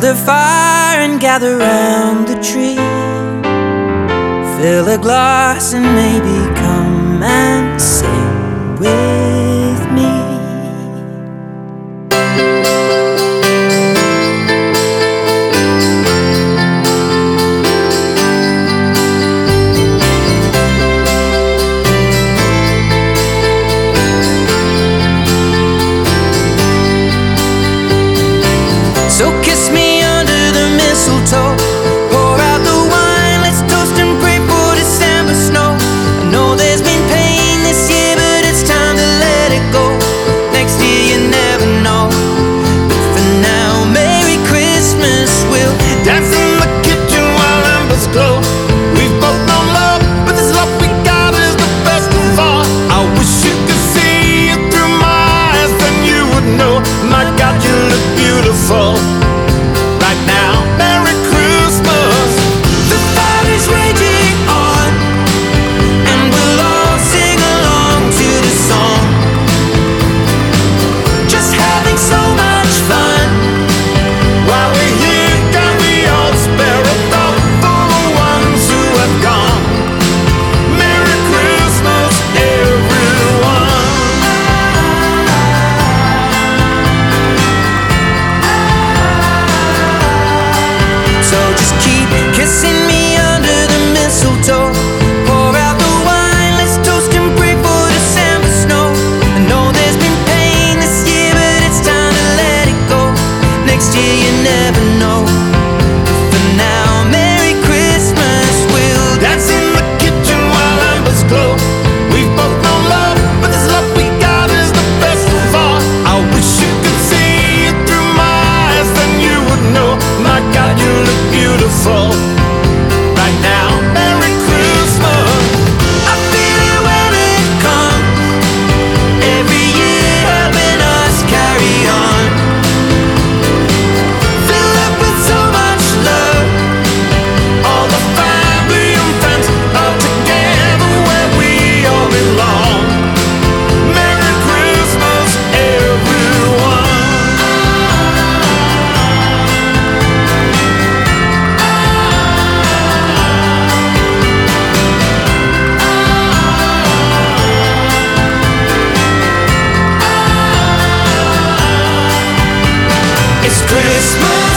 Build a fire and gather round the tree. Fill a glass and maybe come and sing with. next to you Christmas.